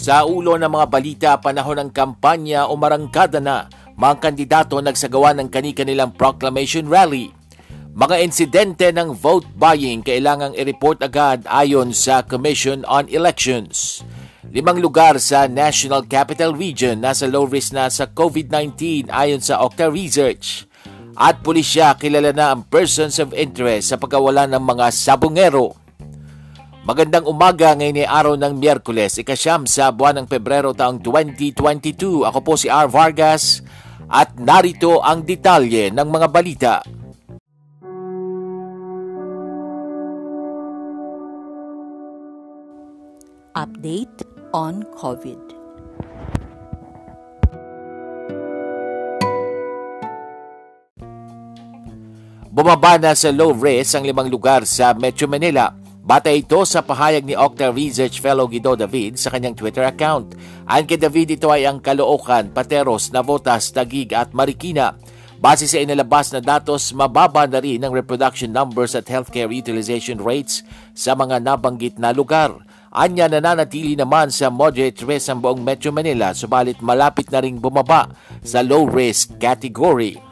Sa ulo ng mga balita panahon ng kampanya o marangkada na, mga kandidato nagsagawa ng kani-kanilang proclamation rally. Mga insidente ng vote buying kailangang i-report agad ayon sa Commission on Elections. Limang lugar sa National Capital Region nasa low risk na sa COVID-19 ayon sa Octa Research. At pulisya kilala na ang persons of interest sa pagkawala ng mga sabungero. Magandang umaga ngayon ay araw ng Miyerkules, ikasyam sa buwan ng Pebrero taong 2022. Ako po si R. Vargas at narito ang detalye ng mga balita. Update on COVID. Bumaba na sa low risk ang limang lugar sa Metro Manila Batay ito sa pahayag ni Octa Research Fellow Guido David sa kanyang Twitter account. Ayon kay David, ito ay ang Caloocan, Pateros, Navotas, Tagig at Marikina. Base sa inalabas na datos, mababa na rin ang reproduction numbers at healthcare utilization rates sa mga nabanggit na lugar. Anya nananatili naman sa moderate risk ang buong Metro Manila subalit malapit na ring bumaba sa low risk category.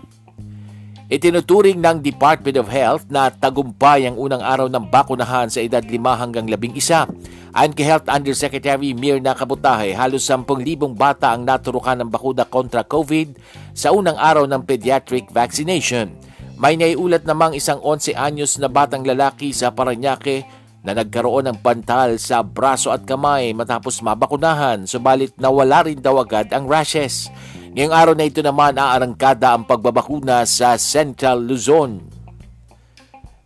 Itinuturing ng Department of Health na tagumpay ang unang araw ng bakunahan sa edad 5 hanggang 11. Ayon kay Health Undersecretary Mir Nakabutahe, halos 10,000 bata ang naturukan ng bakuna kontra COVID sa unang araw ng pediatric vaccination. May naiulat namang isang 11 anyos na batang lalaki sa Paranaque na nagkaroon ng pantal sa braso at kamay matapos mabakunahan, subalit nawala rin daw agad ang rashes. Ngayong araw na ito naman aarangkada ang pagbabakuna sa Central Luzon.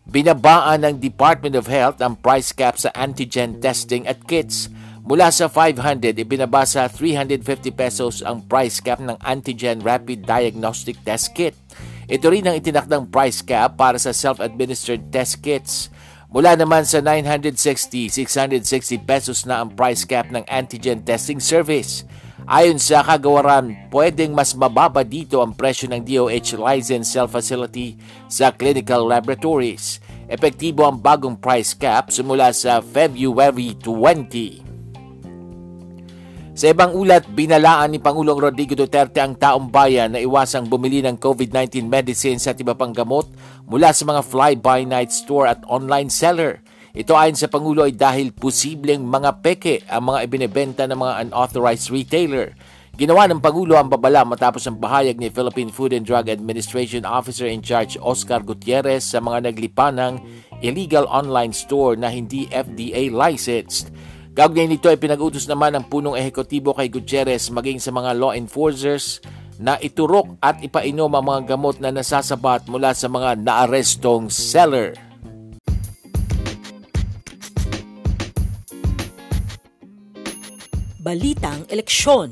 Binabaan ng Department of Health ang price cap sa antigen testing at kits. Mula sa 500, ibinaba sa 350 pesos ang price cap ng antigen rapid diagnostic test kit. Ito rin ang itinakdang price cap para sa self-administered test kits. Mula naman sa 960, 660 pesos na ang price cap ng antigen testing service. Ayon sa kagawaran, pwedeng mas mababa dito ang presyo ng DOH licensed cell facility sa clinical laboratories. Epektibo ang bagong price cap simula sa February 20. Sa ibang ulat, binalaan ni Pangulong Rodrigo Duterte ang taong bayan na iwasang bumili ng COVID-19 medicines at iba pang gamot mula sa mga fly-by-night store at online seller. Ito ayon sa Pangulo ay dahil posibleng mga peke ang mga ibinebenta ng mga unauthorized retailer. Ginawa ng Pangulo ang babala matapos ang pahayag ni Philippine Food and Drug Administration Officer in Charge Oscar Gutierrez sa mga naglipa ng illegal online store na hindi FDA licensed. Kaugnay nito ay pinag-utos naman ng punong ehekutibo kay Gutierrez maging sa mga law enforcers na iturok at ipainom ang mga gamot na nasasabat mula sa mga naarestong seller. Balitang Eleksyon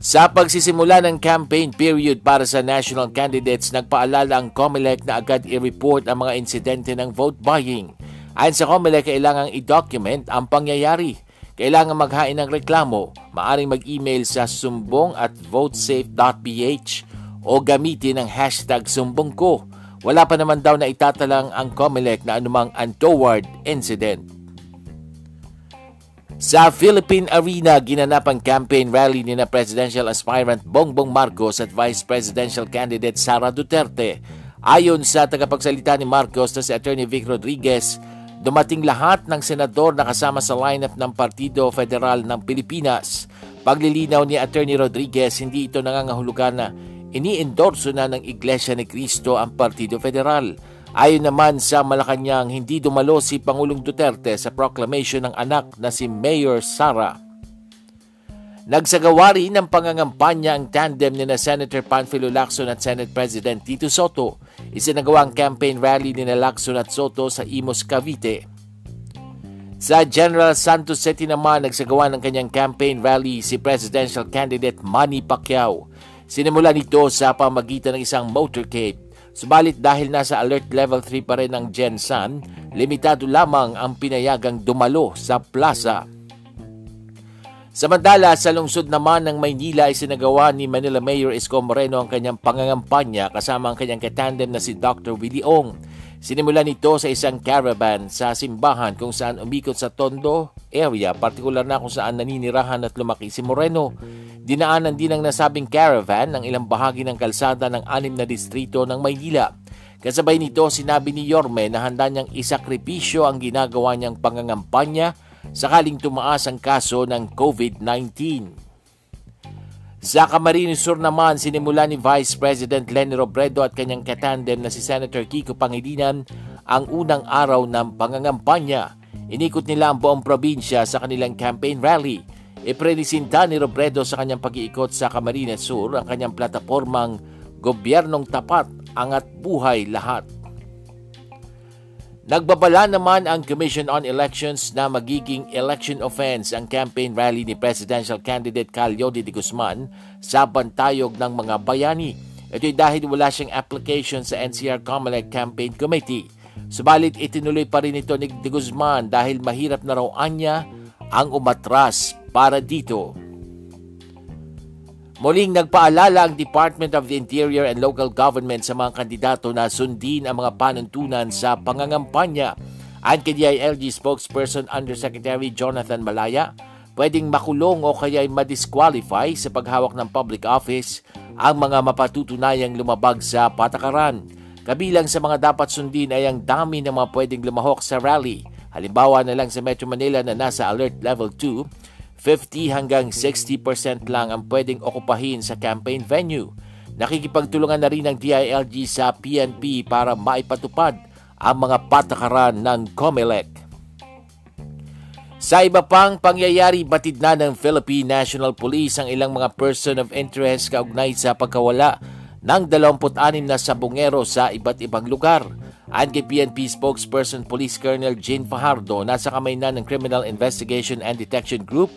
Sa pagsisimula ng campaign period para sa national candidates, nagpaalala ang COMELEC na agad i-report ang mga insidente ng vote buying. Ayon sa COMELEC, kailangang i-document ang pangyayari. Kailangan maghain ng reklamo, maaring mag-email sa sumbong at votesafe.ph o gamitin ang hashtag sumbong ko wala pa naman daw na itatalang ang COMELEC na anumang untoward incident. Sa Philippine Arena, ginanap ang campaign rally ni na presidential aspirant Bongbong Marcos at vice presidential candidate Sara Duterte. Ayon sa tagapagsalita ni Marcos na si Attorney Vic Rodriguez, dumating lahat ng senador na kasama sa lineup ng Partido Federal ng Pilipinas. Paglilinaw ni Attorney Rodriguez, hindi ito nangangahulugan na iniendorso na ng Iglesia ni Cristo ang Partido Federal. Ayon naman sa Malacanang, hindi dumalo si Pangulong Duterte sa proclamation ng anak na si Mayor Sara. Nagsagawa rin ng pangangampanya ang tandem ni na Senator Panfilo Lacson at Senate President Tito Soto. Isinagawa ang campaign rally ni na Lacson at Soto sa Imos, Cavite. Sa General Santos City naman, nagsagawa ng kanyang campaign rally si presidential candidate Manny Pacquiao. Sinimula nito sa pamagitan ng isang motorcade. Subalit dahil nasa alert level 3 pa rin ang Gensan, limitado lamang ang pinayagang dumalo sa plaza. Samantala, sa lungsod naman ng Maynila ay sinagawa ni Manila Mayor Isko Moreno ang kanyang pangangampanya kasama ang kanyang katandem na si Dr. Willie Ong. Sinimula nito sa isang caravan sa simbahan kung saan umikot sa Tondo area, partikular na kung saan naninirahan at lumaki si Moreno. Dinaanan din ng nasabing caravan ng ilang bahagi ng kalsada ng anim na distrito ng Maynila. Kasabay nito, sinabi ni Yorme na handa niyang isakripisyo ang ginagawa niyang pangangampanya sakaling tumaas ang kaso ng COVID-19. Sa Camarines Sur naman, sinimula ni Vice President Lenny Robredo at kanyang katandem na si Senator Kiko Pangilinan ang unang araw ng pangangampanya. Inikot nila ang buong probinsya sa kanilang campaign rally. Iprenisinta ni Robredo sa kanyang pag-iikot sa Camarines Sur ang kanyang platapormang Gobyernong Tapat, Angat Buhay Lahat. Nagbabala naman ang Commission on Elections na magiging election offense ang campaign rally ni presidential candidate Calyodi de Guzman sa bantayog ng mga bayani. Ito'y dahil wala siyang application sa NCR Comelec Campaign Committee. Subalit itinuloy pa rin ito ni de Guzman dahil mahirap na raw anya ang umatras para dito. Muling nagpaalala ang Department of the Interior and Local Government sa mga kandidato na sundin ang mga panuntunan sa pangangampanya. Ang KDILG spokesperson Undersecretary Jonathan Malaya, pwedeng makulong o kaya madisqualify sa paghawak ng public office ang mga mapatutunayang lumabag sa patakaran. Kabilang sa mga dapat sundin ay ang dami ng mga pwedeng lumahok sa rally. Halimbawa na lang sa Metro Manila na nasa Alert Level 2, 50 hanggang 60% lang ang pwedeng okupahin sa campaign venue. Nakikipagtulungan na rin ng DILG sa PNP para maipatupad ang mga patakaran ng COMELEC. Sa iba pang pangyayari, batid na ng Philippine National Police ang ilang mga person of interest kaugnay sa pagkawala ng 26 na sabungero sa iba't ibang lugar. Ayon PNP spokesperson Police Colonel Jane Fajardo, nasa kamay na ng Criminal Investigation and Detection Group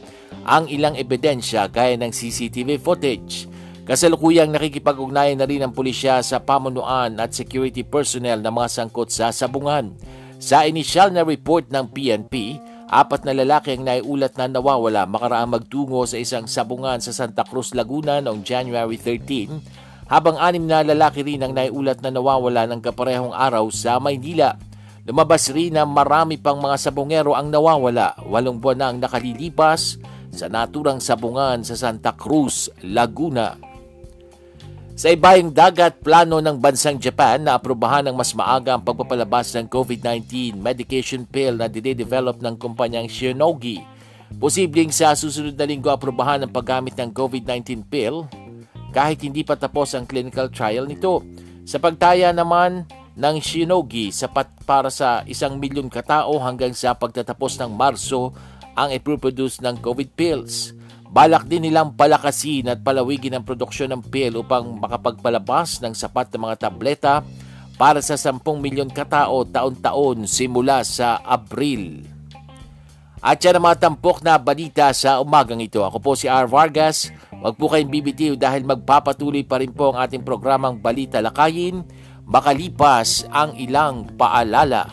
ang ilang ebidensya gaya ng CCTV footage. Kasalukuyang nakikipag-ugnayan na rin ang pulisya sa pamunuan at security personnel na mga sangkot sa sabungan. Sa inisyal na report ng PNP, apat na lalaki ang naiulat na nawawala makaraang magtungo sa isang sabungan sa Santa Cruz, Laguna noong January 13 habang anim na lalaki rin ang naiulat na nawawala ng kaparehong araw sa Maynila. Lumabas rin na marami pang mga sabongero ang nawawala, walong buwan na ang nakalilipas sa naturang sabungan sa Santa Cruz, Laguna. Sa ibayang dagat, plano ng bansang Japan na aprobahan ng mas maaga ang pagpapalabas ng COVID-19 medication pill na dinedevelop ng kumpanyang Shionogi. Posibleng sa susunod na linggo aprobahan ang paggamit ng COVID-19 pill kahit hindi pa tapos ang clinical trial nito. Sa pagtaya naman ng Shinogi, sapat para sa isang milyon katao hanggang sa pagtatapos ng Marso ang iproproduce ng COVID pills. Balak din nilang palakasin at palawigin ang produksyon ng pill upang makapagpalabas ng sapat na mga tableta para sa 10 milyon katao taon-taon simula sa Abril. At yan ang mga tampok na balita sa umagang ito. Ako po si R. Vargas. Huwag po kayong bibitiw dahil magpapatuloy pa rin po ang ating programang Balita Lakayin makalipas ang ilang paalala.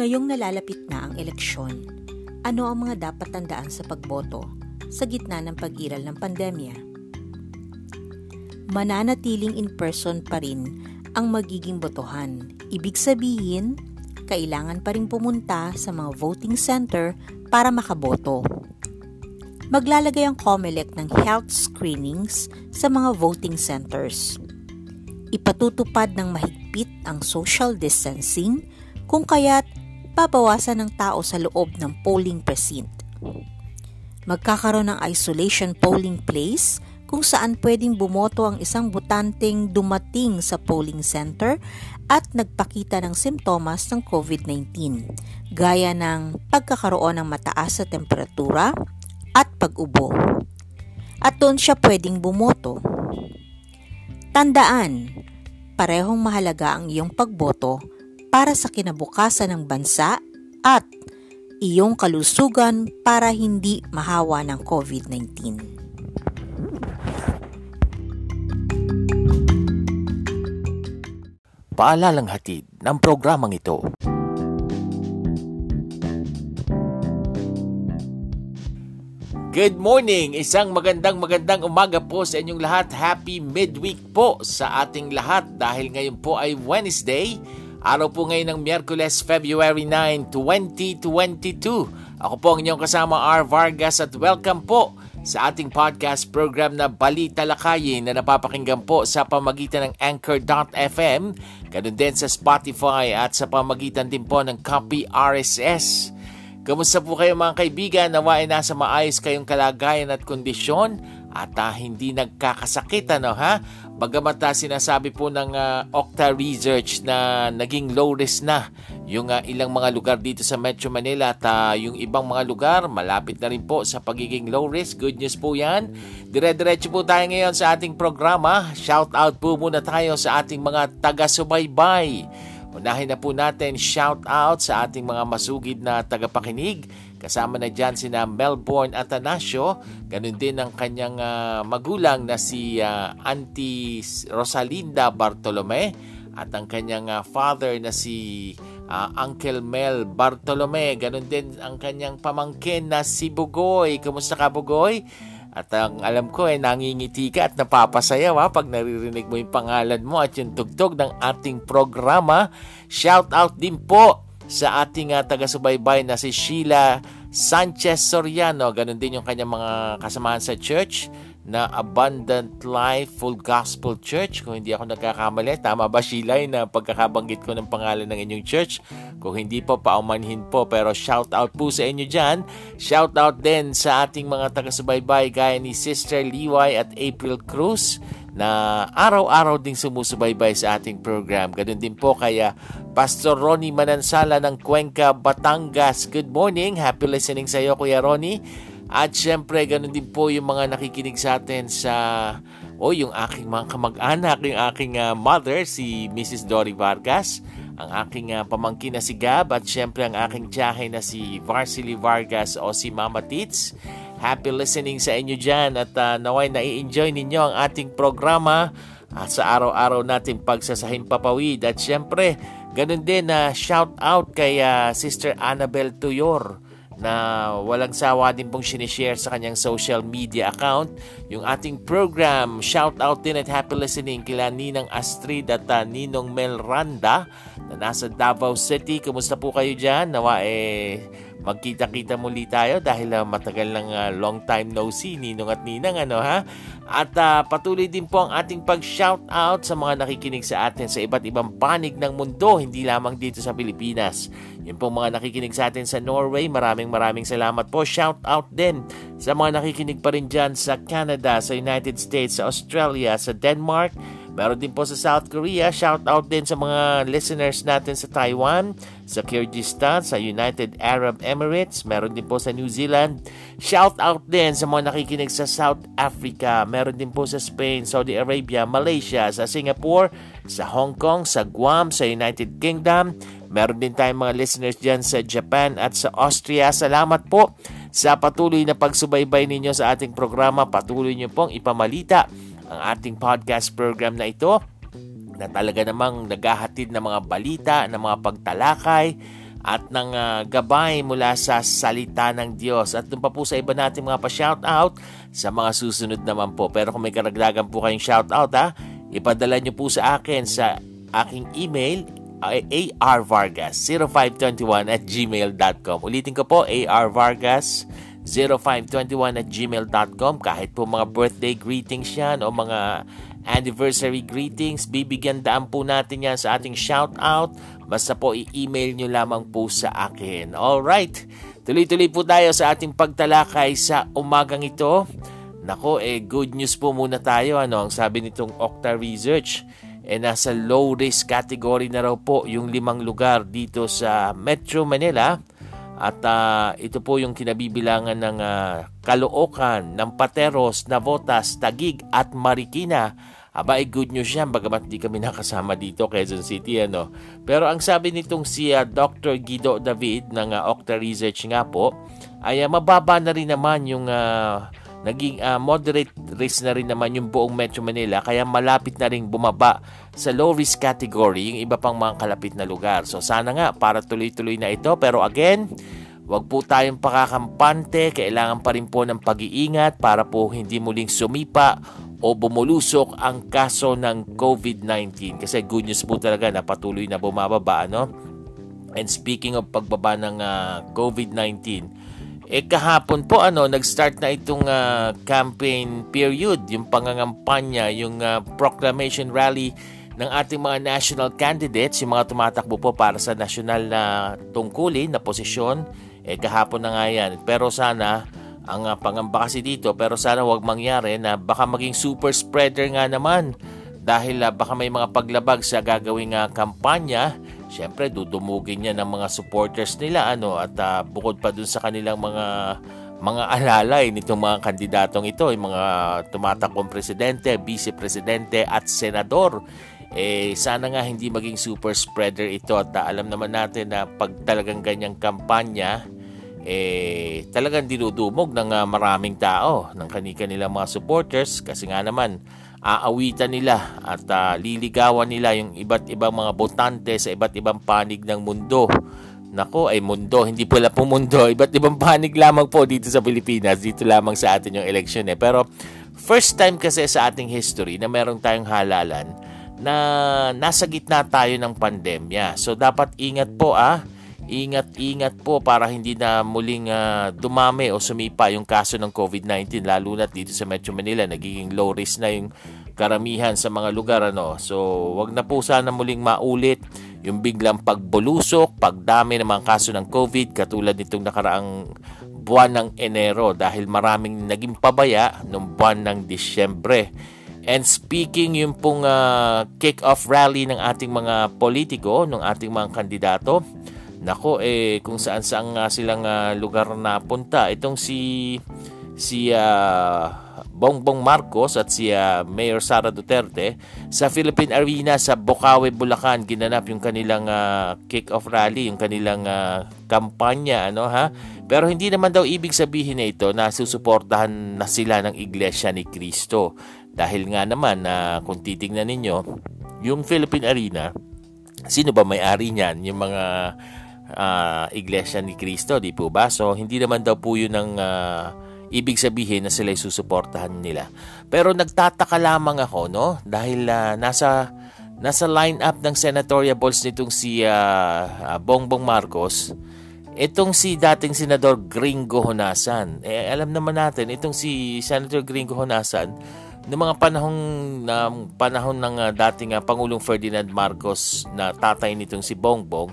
Ngayong nalalapit na ang eleksyon, ano ang mga dapat tandaan sa pagboto sa gitna ng pag-iral ng pandemya? Mananatiling in person pa rin ang magiging botohan. Ibig sabihin, kailangan pa rin pumunta sa mga voting center para makaboto. Maglalagay ang COMELEC ng health screenings sa mga voting centers. Ipatutupad ng mahigpit ang social distancing kung kaya't babawasan ng tao sa loob ng polling precinct. Magkakaroon ng isolation polling place kung saan pwedeng bumoto ang isang botanteng dumating sa polling center at nagpakita ng simptomas ng COVID-19, gaya ng pagkakaroon ng mataas sa temperatura at pag-ubo. At doon siya pwedeng bumoto. Tandaan, parehong mahalaga ang iyong pagboto para sa kinabukasan ng bansa at iyong kalusugan para hindi mahawa ng COVID-19. Paalalang hatid ng programang ito. Good morning! Isang magandang magandang umaga po sa inyong lahat. Happy midweek po sa ating lahat dahil ngayon po ay Wednesday Araw po ngayon ng Miyerkules, February 9, 2022. Ako po ang inyong kasama R. Vargas at welcome po sa ating podcast program na Balita Lakayin na napapakinggan po sa pamagitan ng Anchor.fm, ganun din sa Spotify at sa pamagitan din po ng Copy RSS. Kamusta po kayo mga kaibigan? Nawa ay nasa maayos kayong kalagayan at kondisyon at uh, hindi nagkakasakit ano ha? Bagamat uh, sinasabi po ng uh, Okta Research na naging low risk na yung uh, ilang mga lugar dito sa Metro Manila at uh, yung ibang mga lugar malapit na rin po sa pagiging low risk. Good news po yan. Dire-diretso po tayo ngayon sa ating programa. Shout out po muna tayo sa ating mga taga-subaybay. Unahin na po natin shout out sa ating mga masugid na tagapakinig Kasama na dyan sina Melbourne Atanasio, ganun din ang kanyang uh, magulang na si uh, Auntie Rosalinda Bartolome at ang kanyang uh, father na si uh, Uncle Mel Bartolome, ganun din ang kanyang pamangkin na si Bugoy. Kumusta ka Bugoy? At ang alam ko eh, nangingiti ka at napapasayaw ha, pag naririnig mo yung pangalan mo at yung tugtog ng ating programa. Shout out din po sa ating uh, taga-subaybay na si Sheila Sanchez Soriano. Ganon din yung kanyang mga kasamahan sa church na Abundant Life Full Gospel Church. Kung hindi ako nagkakamali, tama ba Sheila na pagkakabanggit ko ng pangalan ng inyong church? Kung hindi po, paumanhin po. Pero shout out po sa inyo dyan. Shout out din sa ating mga taga-subaybay gaya ni Sister Liway at April Cruz na araw-araw ding sumusubaybay sa ating program. Ganun din po kaya Pastor Ronnie Manansala ng Cuenca, Batangas. Good morning. Happy listening sa iyo, Kuya Ronnie. At syempre, ganun din po yung mga nakikinig sa atin sa o oh, yung aking mga kamag-anak, yung aking uh, mother, si Mrs. Dory Vargas, ang aking uh, pamangkin na si Gab, at syempre ang aking tiyahe na si Varsily Vargas o si Mama Tits. Happy listening sa inyo dyan at uh, naway na-enjoy ninyo ang ating programa at sa araw-araw nating pagsasahim papawid. At syempre, ganun din na uh, shout out kay uh, Sister Annabel Tuyor na walang sawa din pong sinishare sa kanyang social media account. Yung ating program, shout out din at happy listening kila Ninang Astrid at uh, Ninong Melranda na nasa Davao City. Kumusta po kayo dyan? Nawa eh magkita-kita muli tayo dahil uh, matagal ng uh, long time no see ninong at ninang ano ha? At uh, patuloy din po ang ating pag-shout out sa mga nakikinig sa atin sa iba't ibang panig ng mundo hindi lamang dito sa Pilipinas. Yun po mga nakikinig sa atin sa Norway maraming maraming salamat po. Shout out din sa mga nakikinig pa rin dyan sa Canada sa United States sa Australia sa Denmark. Meron din po sa South Korea. Shout out din sa mga listeners natin sa Taiwan, sa Kyrgyzstan, sa United Arab Emirates. Meron din po sa New Zealand. Shout out din sa mga nakikinig sa South Africa. Meron din po sa Spain, Saudi Arabia, Malaysia, sa Singapore, sa Hong Kong, sa Guam, sa United Kingdom. Meron din tayong mga listeners dyan sa Japan at sa Austria. Salamat po sa patuloy na pagsubaybay ninyo sa ating programa. Patuloy nyo pong ipamalita ang ating podcast program na ito na talaga namang naghahatid ng mga balita, ng mga pagtalakay at ng uh, gabay mula sa salita ng Diyos. At doon pa po sa iba natin mga pa-shoutout sa mga susunod naman po. Pero kung may karagdagan po kayong shoutout ha, ipadala nyo po sa akin sa aking email arvargas0521 at gmail.com. Ulitin ko po, arvargas 0521 at gmail.com kahit po mga birthday greetings yan o mga anniversary greetings. Bibigyan daan po natin yan sa ating shout out basta po i-email nyo lamang po sa akin. Alright tuloy-tuloy po tayo sa ating pagtalakay sa umagang ito. Nako, eh, good news po muna tayo. Ano, ang sabi nitong Octa Research, eh, nasa low risk category na raw po yung limang lugar dito sa Metro Manila. At uh, ito po yung kinabibilangan ng uh, Caloocan, ng Pateros, Navotas, Tagig at Marikina. Aba, ay good news yan, bagamat di kami nakasama dito, Quezon City, ano. Pero ang sabi nitong si uh, Dr. Guido David ng uh, Octa Research nga po, ay uh, mababa na rin naman yung uh, naging uh, moderate risk na rin naman yung buong Metro Manila kaya malapit na rin bumaba sa low risk category yung iba pang mga kalapit na lugar. So sana nga para tuloy-tuloy na ito pero again, wag po tayong pakakampante, kailangan pa rin po ng pag-iingat para po hindi muling sumipa o bumulusok ang kaso ng COVID-19 kasi good news po talaga na patuloy na bumababa ano. And speaking of pagbaba ng uh, COVID-19, eh kahapon po ano, nag-start na itong uh, campaign period, yung pangangampanya, yung uh, proclamation rally ng ating mga national candidates, yung mga tumatakbo po para sa national na tungkulin na posisyon. Eh kahapon na nga yan. Pero sana ang uh, pangamba kasi dito, pero sana wag mangyari na baka maging super spreader nga naman dahil uh, baka may mga paglabag sa gagawing uh, kampanya syempre dudumugin niya ng mga supporters nila ano at uh, bukod pa dun sa kanilang mga mga alalay nitong mga kandidatong ito, yung mga tumatakbong presidente, vice-presidente at senador. Eh, sana nga hindi maging super spreader ito at uh, alam naman natin na pag talagang ganyang kampanya, eh, talagang dinudumog ng uh, maraming tao, ng kani-kanilang mga supporters kasi nga naman, aawitan nila at uh, liligawan nila yung iba't ibang mga botante sa iba't ibang panig ng mundo. Nako, ay mundo, hindi pala po mundo. Iba't ibang panig lamang po dito sa Pilipinas. Dito lamang sa atin yung election eh. Pero first time kasi sa ating history na meron tayong halalan na nasa gitna tayo ng pandemya. So dapat ingat po ah ingat-ingat po para hindi na muling uh, dumami o sumipa yung kaso ng COVID-19 lalo na dito sa Metro Manila nagiging low risk na yung karamihan sa mga lugar ano. So wag na po sana muling maulit yung biglang pagbulusok, pagdami ng mga kaso ng COVID katulad nitong nakaraang buwan ng Enero dahil maraming naging pabaya noong buwan ng Disyembre. And speaking yung pong uh, kick-off rally ng ating mga politiko, ng ating mga kandidato, Nako eh kung saan saan nga silang uh, lugar na punta. Itong si si uh, Bongbong Marcos at si uh, Mayor Sara Duterte sa Philippine Arena sa Bocaue, Bulacan ginanap yung kanilang uh, kick-off rally, yung kanilang uh, kampanya ano ha. Pero hindi naman daw ibig sabihin na ito na susuportahan na sila ng Iglesia ni Cristo. Dahil nga naman na uh, kung titingnan ninyo, yung Philippine Arena, sino ba may-ari niyan? Yung mga uh, Iglesia ni Cristo, di po ba? So, hindi naman daw po yun ang uh, ibig sabihin na sila susuportahan nila. Pero nagtataka lamang ako, no? Dahil uh, nasa nasa line-up ng senatorial balls nitong si uh, uh, Bongbong Marcos, itong si dating senador Gringo Honasan. Eh, alam naman natin, itong si Senator Gringo Honasan, noong mga panahon na panahon ng uh, dating uh, Pangulong Ferdinand Marcos na tatay nitong si Bongbong,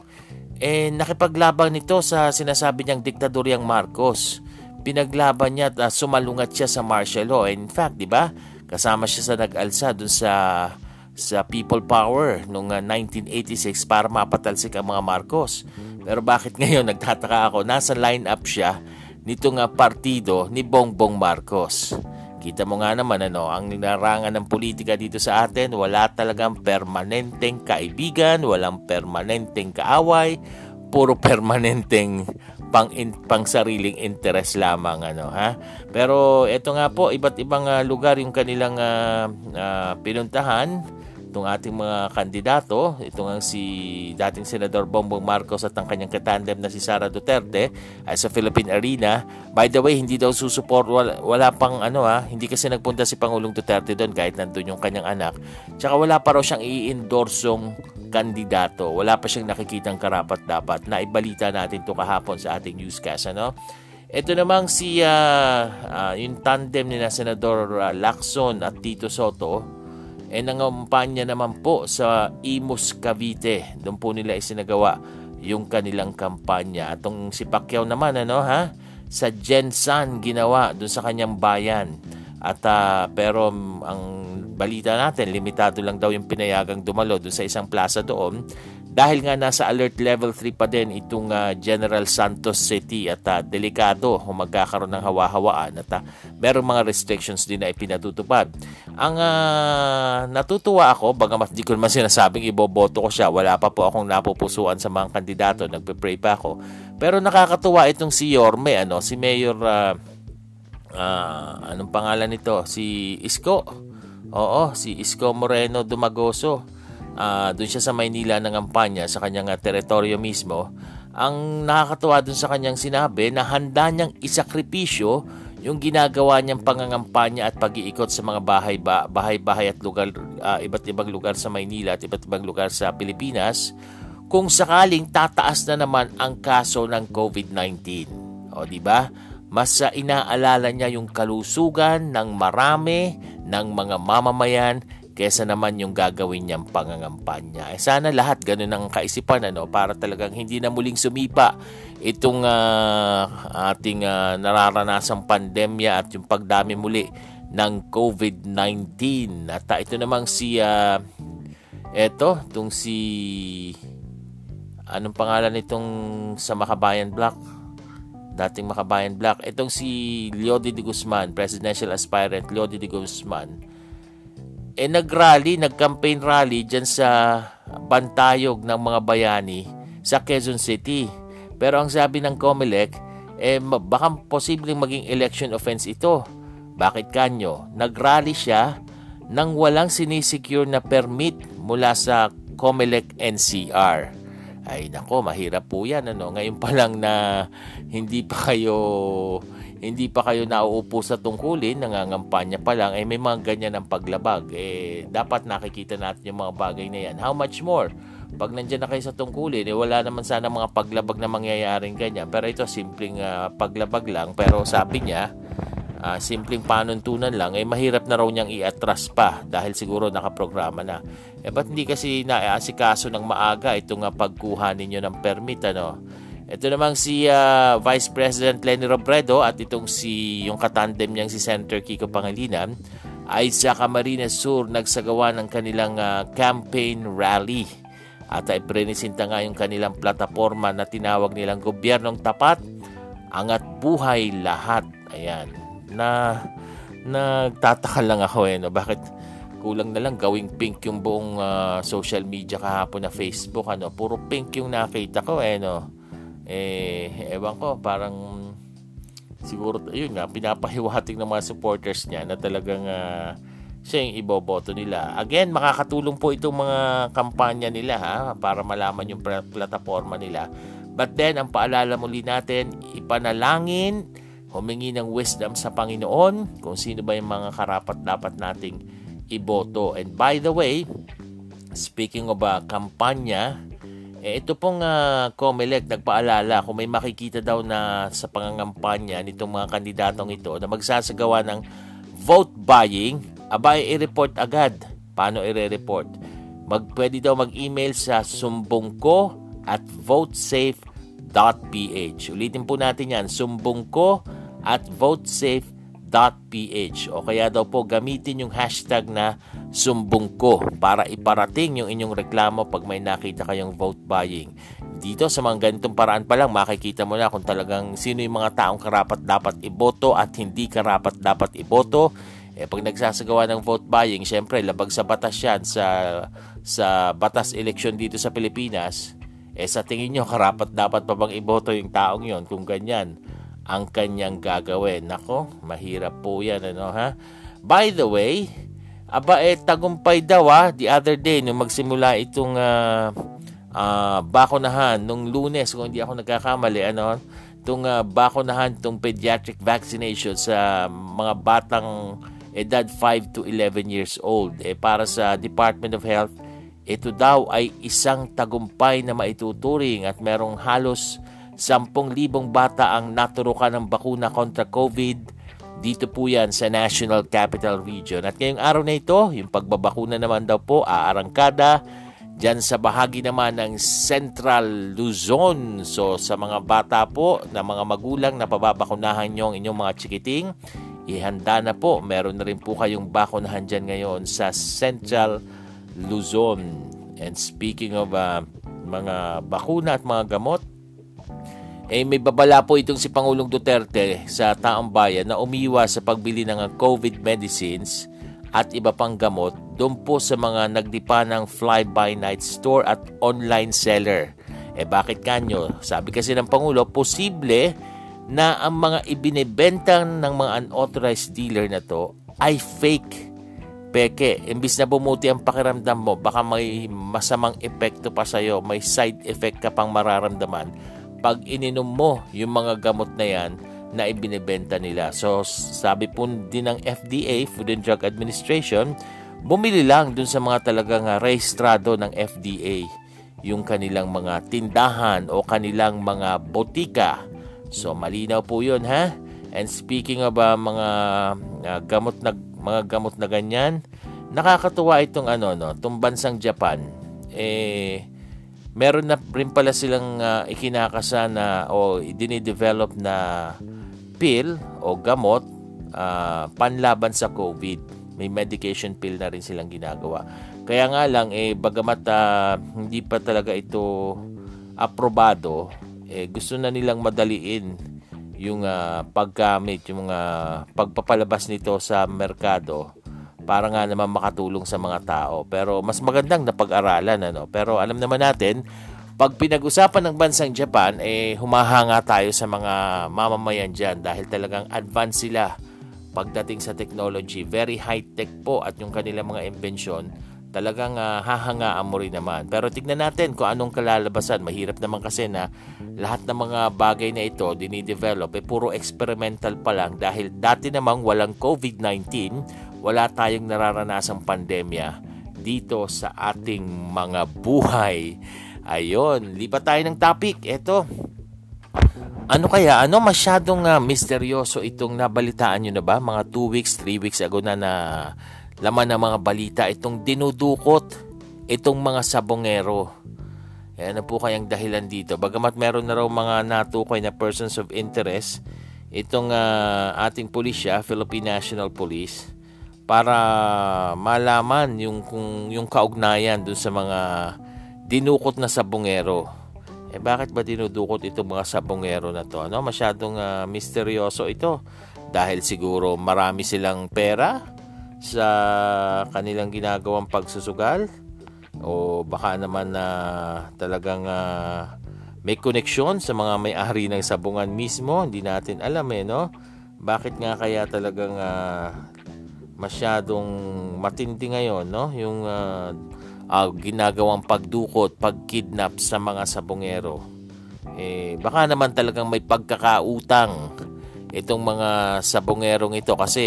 eh nakipaglaban nito sa sinasabi niyang diktadoryang Marcos. Pinaglaban niya at uh, sumalungat siya sa martial law. In fact, 'di ba? Kasama siya sa nag-alsa dun sa sa people power noong uh, 1986 para mapatalsik ang mga Marcos. Pero bakit ngayon nagtataka ako nasa line-up siya nitong uh, partido ni Bongbong Marcos. Kita mo nga naman ano, ang larangan ng politika dito sa atin, wala talagang permanenteng kaibigan, walang permanenteng kaaway, puro permanenteng pang in, pang sariling interes lamang ano ha. Pero ito nga po iba't ibang uh, lugar yung kanilang uh, uh, pinuntahan itong ating mga kandidato, ito nga si dating Senador Bongbong Marcos at ang kanyang katandem na si Sara Duterte ay sa Philippine Arena. By the way, hindi daw susuport, wala, wala pang ano ha, hindi kasi nagpunta si Pangulong Duterte doon kahit nandun yung kanyang anak. Tsaka wala pa raw siyang i-endorsong kandidato. Wala pa siyang nakikitang karapat dapat. Naibalita natin to kahapon sa ating newscast. Ano? Ito namang si uh, uh, yung tandem ni na Senador uh, Lacson at Tito Soto e nangampanya naman po sa Imus Cavite. Doon po nila isinagawa yung kanilang kampanya. Atong si Pacquiao naman ano ha sa Jensan ginawa doon sa kanyang bayan. At uh, pero ang balita natin, limitado lang daw yung pinayagang dumalo doon sa isang plaza doon dahil nga nasa alert level 3 pa din itong uh, General Santos City at uh, delikado kung magkakaroon ng hawa-hawaan at uh, meron mga restrictions din na ipinatutupad. Ang uh, natutuwa ako, bagamat di ko naman sinasabing iboboto ko siya, wala pa po akong napupusuan sa mga kandidato, nagpe-pray pa ako. Pero nakakatuwa itong si Yorme, ano, si Mayor, uh, uh, anong pangalan nito? Si Isko. Oo, si Isko Moreno Dumagoso uh, doon siya sa Maynila ng kampanya sa kanyang uh, teritoryo mismo, ang nakakatuwa doon sa kanyang sinabi na handa niyang isakripisyo yung ginagawa niyang pangangampanya at pag-iikot sa mga bahay ba, bahay-bahay at lugar uh, iba't ibang lugar sa Maynila at iba't ibang lugar sa Pilipinas kung sakaling tataas na naman ang kaso ng COVID-19. O di ba? Mas inaalala niya yung kalusugan ng marami ng mga mamamayan kesa naman yung gagawin niyang pangangampanya. Eh, sana lahat ganun ang kaisipan ano, para talagang hindi na muling sumipa itong uh, ating uh, nararanasang pandemya at yung pagdami muli ng COVID-19. At uh, ito namang si uh, eto, itong si anong pangalan nitong sa Makabayan Black? Dating Makabayan Black. Itong si Leody de Guzman, presidential aspirant Leody de Guzman eh nagrally, nag-campaign rally dyan sa Bantayog ng mga bayani sa Quezon City. Pero ang sabi ng COMELEC, eh baka posibleng maging election offense ito. Bakit kanyo? Nagrally siya nang walang sinisecure na permit mula sa COMELEC NCR. Ay nako, mahirap po yan. Ano? Ngayon pa lang na hindi pa kayo hindi pa kayo nauupo sa tungkulin, nangangampanya pa lang, eh may mga ganyan ang paglabag. Eh, dapat nakikita natin yung mga bagay na yan. How much more? Pag nandyan na kayo sa tungkulin, eh wala naman sana mga paglabag na mangyayaring ganyan. Pero ito, simpleng uh, paglabag lang. Pero sabi niya, uh, simpleng panuntunan lang, eh mahirap na raw niyang i-atras pa dahil siguro nakaprograma na. Eh ba't hindi kasi naasikaso ng maaga itong uh, pagkuha ninyo ng permit, ano? Ito namang si uh, Vice President Lenny Robredo at itong si yung katandem niyang si Senator Kiko Pangilinan ay sa Camarines Sur nagsagawa ng kanilang uh, campaign rally. At ay prenisinta nga yung kanilang plataforma na tinawag nilang gobyernong tapat, angat buhay lahat. Ayan. Na nagtataka lang ako eh no bakit kulang na lang gawing pink yung buong uh, social media kahapon na Facebook ano puro pink yung nakita ko eh no eh ewan ko parang siguro yun nga pinapahiwatig ng mga supporters niya na talagang uh, siya yung iboboto nila. Again, makakatulong po itong mga kampanya nila ha para malaman yung plataforma nila. But then, ang paalala muli natin, ipanalangin, humingi ng wisdom sa Panginoon kung sino ba yung mga karapat dapat nating iboto. And by the way, speaking of uh, kampanya, eh, ito pong uh, COMELEC nagpaalala kung may makikita daw na sa pangangampanya nitong mga kandidatong ito na magsasagawa ng vote buying, abay i-report agad. Paano i-report? Mag, pwede daw mag-email sa sumbongko at votesafe.ph. Ulitin po natin yan, sumbongko at votesafe.ph o kaya daw po gamitin yung hashtag na sumbong ko para iparating yung inyong reklamo pag may nakita kayong vote buying. Dito sa mga ganitong paraan pa lang makikita mo na kung talagang sino yung mga taong karapat dapat iboto at hindi karapat dapat iboto. Eh, pag nagsasagawa ng vote buying, syempre labag sa batas yan sa, sa batas election dito sa Pilipinas. Eh sa tingin nyo, karapat dapat pa bang iboto yung taong yon kung ganyan? ang kanyang gagawin. Nako, mahirap po yan, ano ha? By the way, aba eh, tagumpay daw ah, the other day, nung magsimula itong uh, uh, bakunahan, nung lunes, kung hindi ako nagkakamali, ano, itong uh, bakunahan, itong pediatric vaccination sa mga batang edad 5 to 11 years old. Eh, para sa Department of Health, ito daw ay isang tagumpay na maituturing at merong halos 10,000 bata ang naturukan ng bakuna kontra COVID. Dito po yan sa National Capital Region. At ngayong araw na ito, yung pagbabakuna naman daw po, aarangkada dyan sa bahagi naman ng Central Luzon. So sa mga bata po, na mga magulang na pababakunahan nyo ang inyong mga chikiting, ihanda na po. Meron na rin po kayong bakunahan dyan ngayon sa Central Luzon. And speaking of uh, mga bakuna at mga gamot, eh may babala po itong si Pangulong Duterte sa taong bayan na umiwas sa pagbili ng COVID medicines at iba pang gamot doon po sa mga nagdipa ng fly-by-night store at online seller. Eh bakit kanyo? Sabi kasi ng Pangulo, posible na ang mga ibinebenta ng mga unauthorized dealer na to ay fake. Peke, imbis na bumuti ang pakiramdam mo, baka may masamang epekto pa sa'yo, may side effect ka pang mararamdaman pag ininom mo yung mga gamot na yan na ibinebenta nila. So, sabi po din ng FDA, Food and Drug Administration, bumili lang dun sa mga talagang rehistrado ng FDA yung kanilang mga tindahan o kanilang mga botika. So, malinaw po yun, ha? And speaking of uh, mga uh, gamot na mga gamot na ganyan, nakakatuwa itong ano no, itong bansang Japan. Eh meron na rin pala silang uh, ikinakasa na o dinidevelop na pill o gamot uh, panlaban sa COVID. May medication pill na rin silang ginagawa. Kaya nga lang, eh, bagamat uh, hindi pa talaga ito aprobado, eh, gusto na nilang madaliin yung uh, paggamit, yung uh, pagpapalabas nito sa merkado para nga naman makatulong sa mga tao. Pero mas magandang na pag-aralan ano. Pero alam naman natin, pag pinag-usapan ng bansang Japan, eh humahanga tayo sa mga mamamayan diyan dahil talagang advanced sila pagdating sa technology. Very high-tech po at yung kanilang mga invention talagang uh, hahangaan mo rin naman. Pero tignan natin kung anong kalalabasan. Mahirap naman kasi na lahat ng mga bagay na ito dinidevelop eh puro experimental pa lang dahil dati namang walang COVID-19 wala tayong nararanasang pandemya dito sa ating mga buhay. Ayon, lipat tayo ng topic. Ito, ano kaya? Ano masyadong uh, misteryoso itong nabalitaan nyo na ba? Mga 2 weeks, 3 weeks ago na na laman ng mga balita itong dinudukot itong mga sabongero. Yan na po kayang dahilan dito. Bagamat meron na raw mga natukoy na persons of interest, itong uh, ating pulisya, Philippine National Police, para malaman yung kung yung kaugnayan dun sa mga dinukot na sabongero. Eh bakit ba dinudukot itong mga sabongero na to? Ano, masyadong uh, misteryoso ito dahil siguro marami silang pera sa kanilang ginagawang pagsusugal o baka naman na talagang uh, may koneksyon sa mga may-ari ng sabungan mismo, hindi natin alam eh no. Bakit nga kaya talagang uh, masyadong matindi ngayon, no? Yung uh, uh, ginagawang pagdukot, pagkidnap sa mga sabongero. Eh, baka naman talagang may pagkakautang itong mga sabongerong ito kasi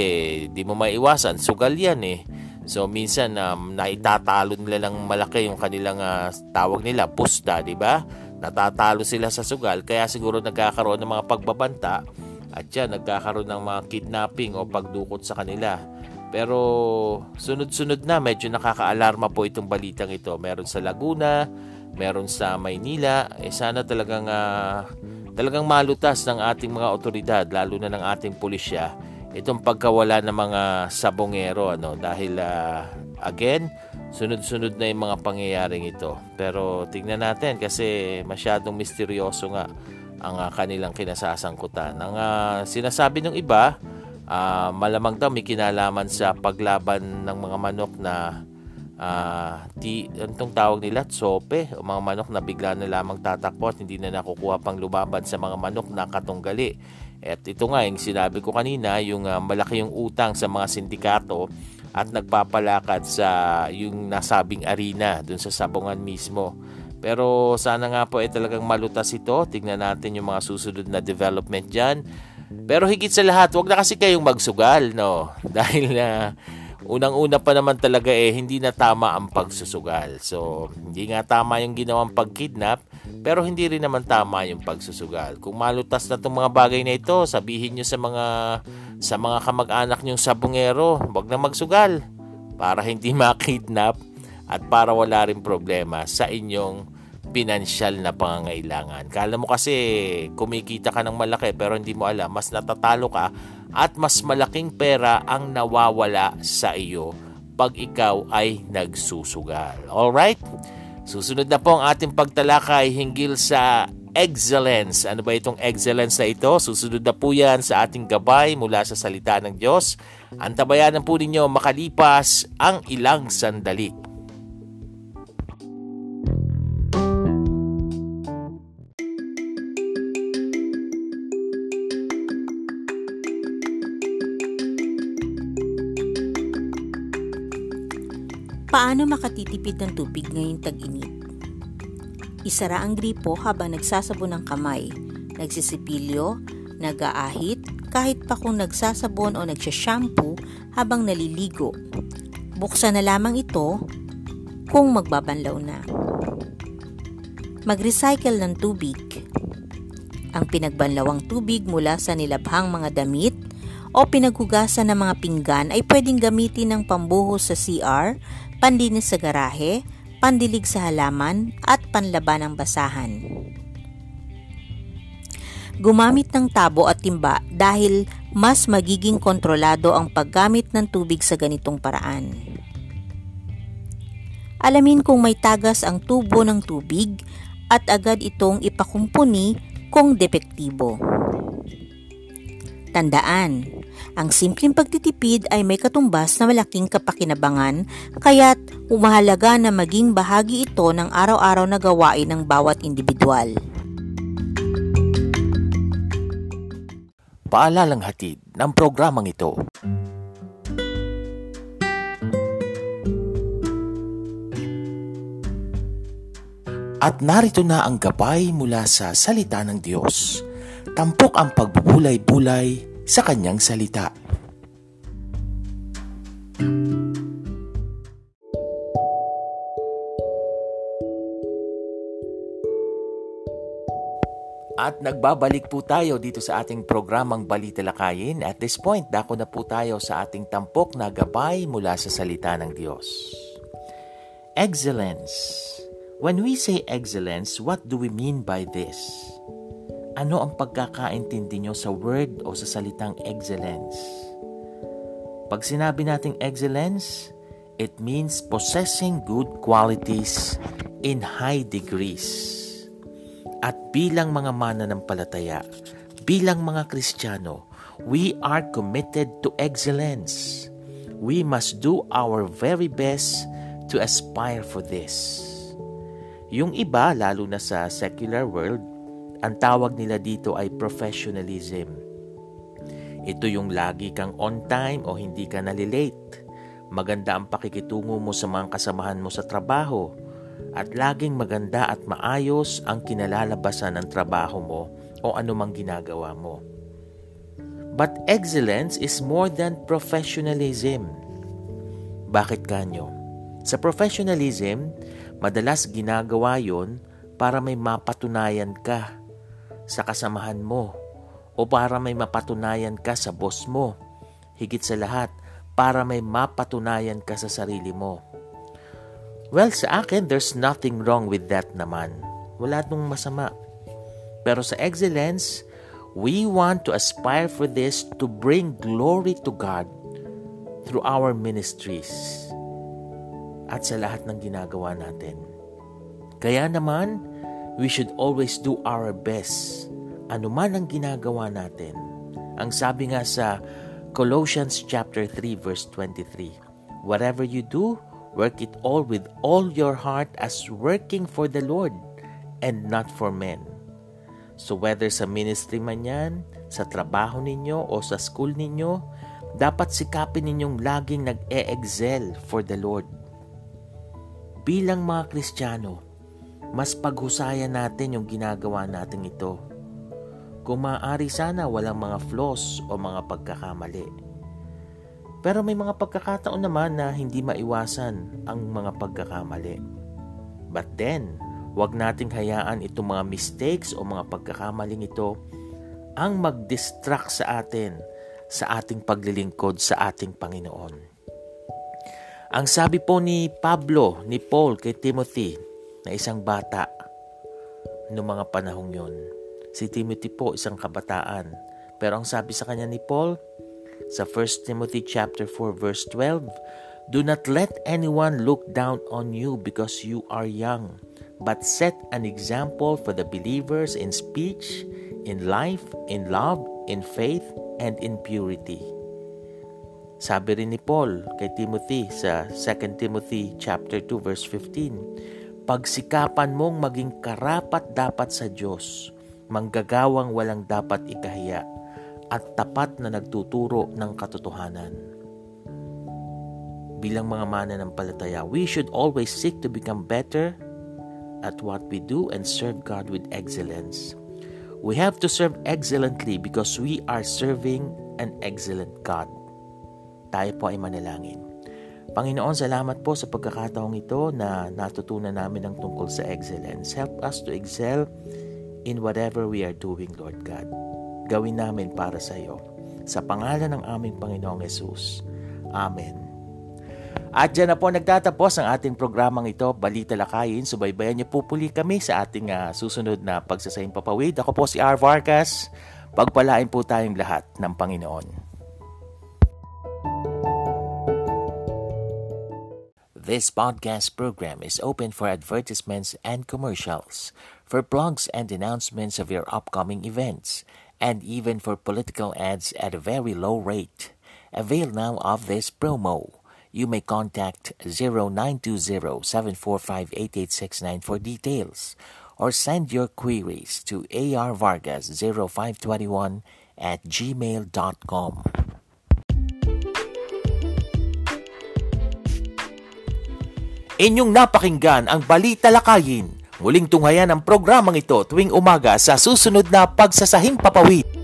di mo maiwasan, sugal yan eh. So minsan um, naitatalo nila lang malaki yung kanilang uh, tawag nila, pusta, di ba? Natatalo sila sa sugal kaya siguro nagkakaroon ng mga pagbabanta at yan nagkakaroon ng mga kidnapping o pagdukot sa kanila. Pero sunod-sunod na medyo nakakaalarma po itong balitang ito. Meron sa Laguna, meron sa Maynila. Eh sana talagang uh, talagang malutas ng ating mga otoridad, lalo na ng ating pulisya, itong pagkawala ng mga sabongero ano dahil uh, again sunod-sunod na yung mga pangyayaring ito. Pero tingnan natin kasi masyadong misteryoso nga ang uh, kanilang kinasasangkutan. Ang uh, sinasabi ng iba, uh, malamang daw may kinalaman sa paglaban ng mga manok na uh, ti, tawag nila, tsope, o mga manok na bigla na lamang tatakbo at hindi na nakukuha pang lumaban sa mga manok na katunggali. At ito nga, yung sinabi ko kanina, yung uh, malaki yung utang sa mga sindikato at nagpapalakad sa yung nasabing arena dun sa sabungan mismo. Pero sana nga po ay eh, talagang malutas ito. Tingnan natin yung mga susunod na development dyan. Pero higit sa lahat, wag na kasi kayong magsugal, no? Dahil na uh, unang-una pa naman talaga eh, hindi na tama ang pagsusugal. So, hindi nga tama yung ginawang pagkidnap, pero hindi rin naman tama yung pagsusugal. Kung malutas na itong mga bagay na ito, sabihin nyo sa mga sa mga kamag-anak nyong sabungero, wag na magsugal para hindi makidnap at para wala rin problema sa inyong pinansyal na pangangailangan. Kala mo kasi kumikita ka ng malaki pero hindi mo alam, mas natatalo ka at mas malaking pera ang nawawala sa iyo pag ikaw ay nagsusugal. Alright? Susunod na po ang ating pagtalakay hinggil sa excellence. Ano ba itong excellence na ito? Susunod na po yan sa ating gabay mula sa salita ng Diyos. Antabayanan po ninyo makalipas ang ilang sandali. Paano makatitipid ng tubig ngayong tag-init? Isara ang gripo habang nagsasabon ng kamay, nagsisipilyo, nag-aahit, kahit pa kung nagsasabon o nagsashampoo habang naliligo. Buksan na lamang ito kung magbabanlaw na. Mag-recycle ng tubig. Ang pinagbanlawang tubig mula sa nilabhang mga damit o pinaghugasan ng mga pinggan ay pwedeng gamitin ng pambuhos sa CR pandinis sa garahe, pandilig sa halaman, at panlaban ng basahan. Gumamit ng tabo at timba dahil mas magiging kontrolado ang paggamit ng tubig sa ganitong paraan. Alamin kung may tagas ang tubo ng tubig at agad itong ipakumpuni kung depektibo. Tandaan, ang simpleng pagtitipid ay may katumbas na malaking kapakinabangan kaya't umahalaga na maging bahagi ito ng araw-araw na gawain ng bawat individual. Paalalang hatid ng programang ito. At narito na ang gabay mula sa salita ng Diyos. Tampok ang pagbubulay-bulay sa kanyang salita. At nagbabalik po tayo dito sa ating programang Balitalakayin. At this point, dako na po tayo sa ating tampok na gabay mula sa salita ng Diyos. Excellence. When we say excellence, what do we mean by this? Ano ang pagkakaintindi nyo sa word o sa salitang excellence? Pag sinabi nating excellence, it means possessing good qualities in high degrees. At bilang mga mananampalataya, bilang mga Kristiyano, we are committed to excellence. We must do our very best to aspire for this. Yung iba, lalo na sa secular world, ang tawag nila dito ay professionalism. Ito yung lagi kang on time o hindi ka nalilate. Maganda ang pakikitungo mo sa mga kasamahan mo sa trabaho at laging maganda at maayos ang kinalalabasan ng trabaho mo o anumang ginagawa mo. But excellence is more than professionalism. Bakit kanyo? Sa professionalism, madalas ginagawa yon para may mapatunayan ka sa kasamahan mo o para may mapatunayan ka sa boss mo. Higit sa lahat, para may mapatunayan ka sa sarili mo. Well, sa akin, there's nothing wrong with that naman. Wala nung masama. Pero sa excellence, we want to aspire for this to bring glory to God through our ministries at sa lahat ng ginagawa natin. Kaya naman, we should always do our best. Ano man ang ginagawa natin. Ang sabi nga sa Colossians chapter 3 verse 23, Whatever you do, work it all with all your heart as working for the Lord and not for men. So whether sa ministry man yan, sa trabaho ninyo o sa school ninyo, dapat sikapin ninyong laging nag-e-excel for the Lord. Bilang mga Kristiyano, mas paghusayan natin yung ginagawa natin ito. Kung maaari sana walang mga flaws o mga pagkakamali. Pero may mga pagkakataon naman na hindi maiwasan ang mga pagkakamali. But then, wag nating hayaan itong mga mistakes o mga pagkakamaling ito ang mag-distract sa atin sa ating paglilingkod sa ating Panginoon. Ang sabi po ni Pablo, ni Paul kay Timothy, na isang bata noong mga panahong yon. Si Timothy po isang kabataan. Pero ang sabi sa kanya ni Paul, Sa 1 Timothy chapter 4 verse 12, Do not let anyone look down on you because you are young, but set an example for the believers in speech, in life, in love, in faith, and in purity. Sabi rin ni Paul kay Timothy sa 2 Timothy chapter 2 verse 15, Pagsikapan mong maging karapat dapat sa Diyos, manggagawang walang dapat ikahiya, at tapat na nagtuturo ng katotohanan. Bilang mga mana ng palataya, we should always seek to become better at what we do and serve God with excellence. We have to serve excellently because we are serving an excellent God. Tayo po ay manalangin. Panginoon, salamat po sa pagkakataong ito na natutunan namin ang tungkol sa excellence. Help us to excel in whatever we are doing, Lord God. Gawin namin para sa iyo. Sa pangalan ng aming Panginoong Yesus. Amen. At dyan na po nagtatapos ang ating programang ito, Balita Lakayin. Subaybayan niyo po puli kami sa ating uh, susunod na pagsasayang papawid. Ako po si R. Vargas. Pagpalain po tayong lahat ng Panginoon. This podcast program is open for advertisements and commercials, for blogs and announcements of your upcoming events, and even for political ads at a very low rate. Avail now of this promo. You may contact 0920-745-8869 for details or send your queries to arvargas0521 at gmail.com. Inyong napakinggan ang Balita Lakayin. Muling tunghayan ang programang ito tuwing umaga sa susunod na pagsasahing papawid.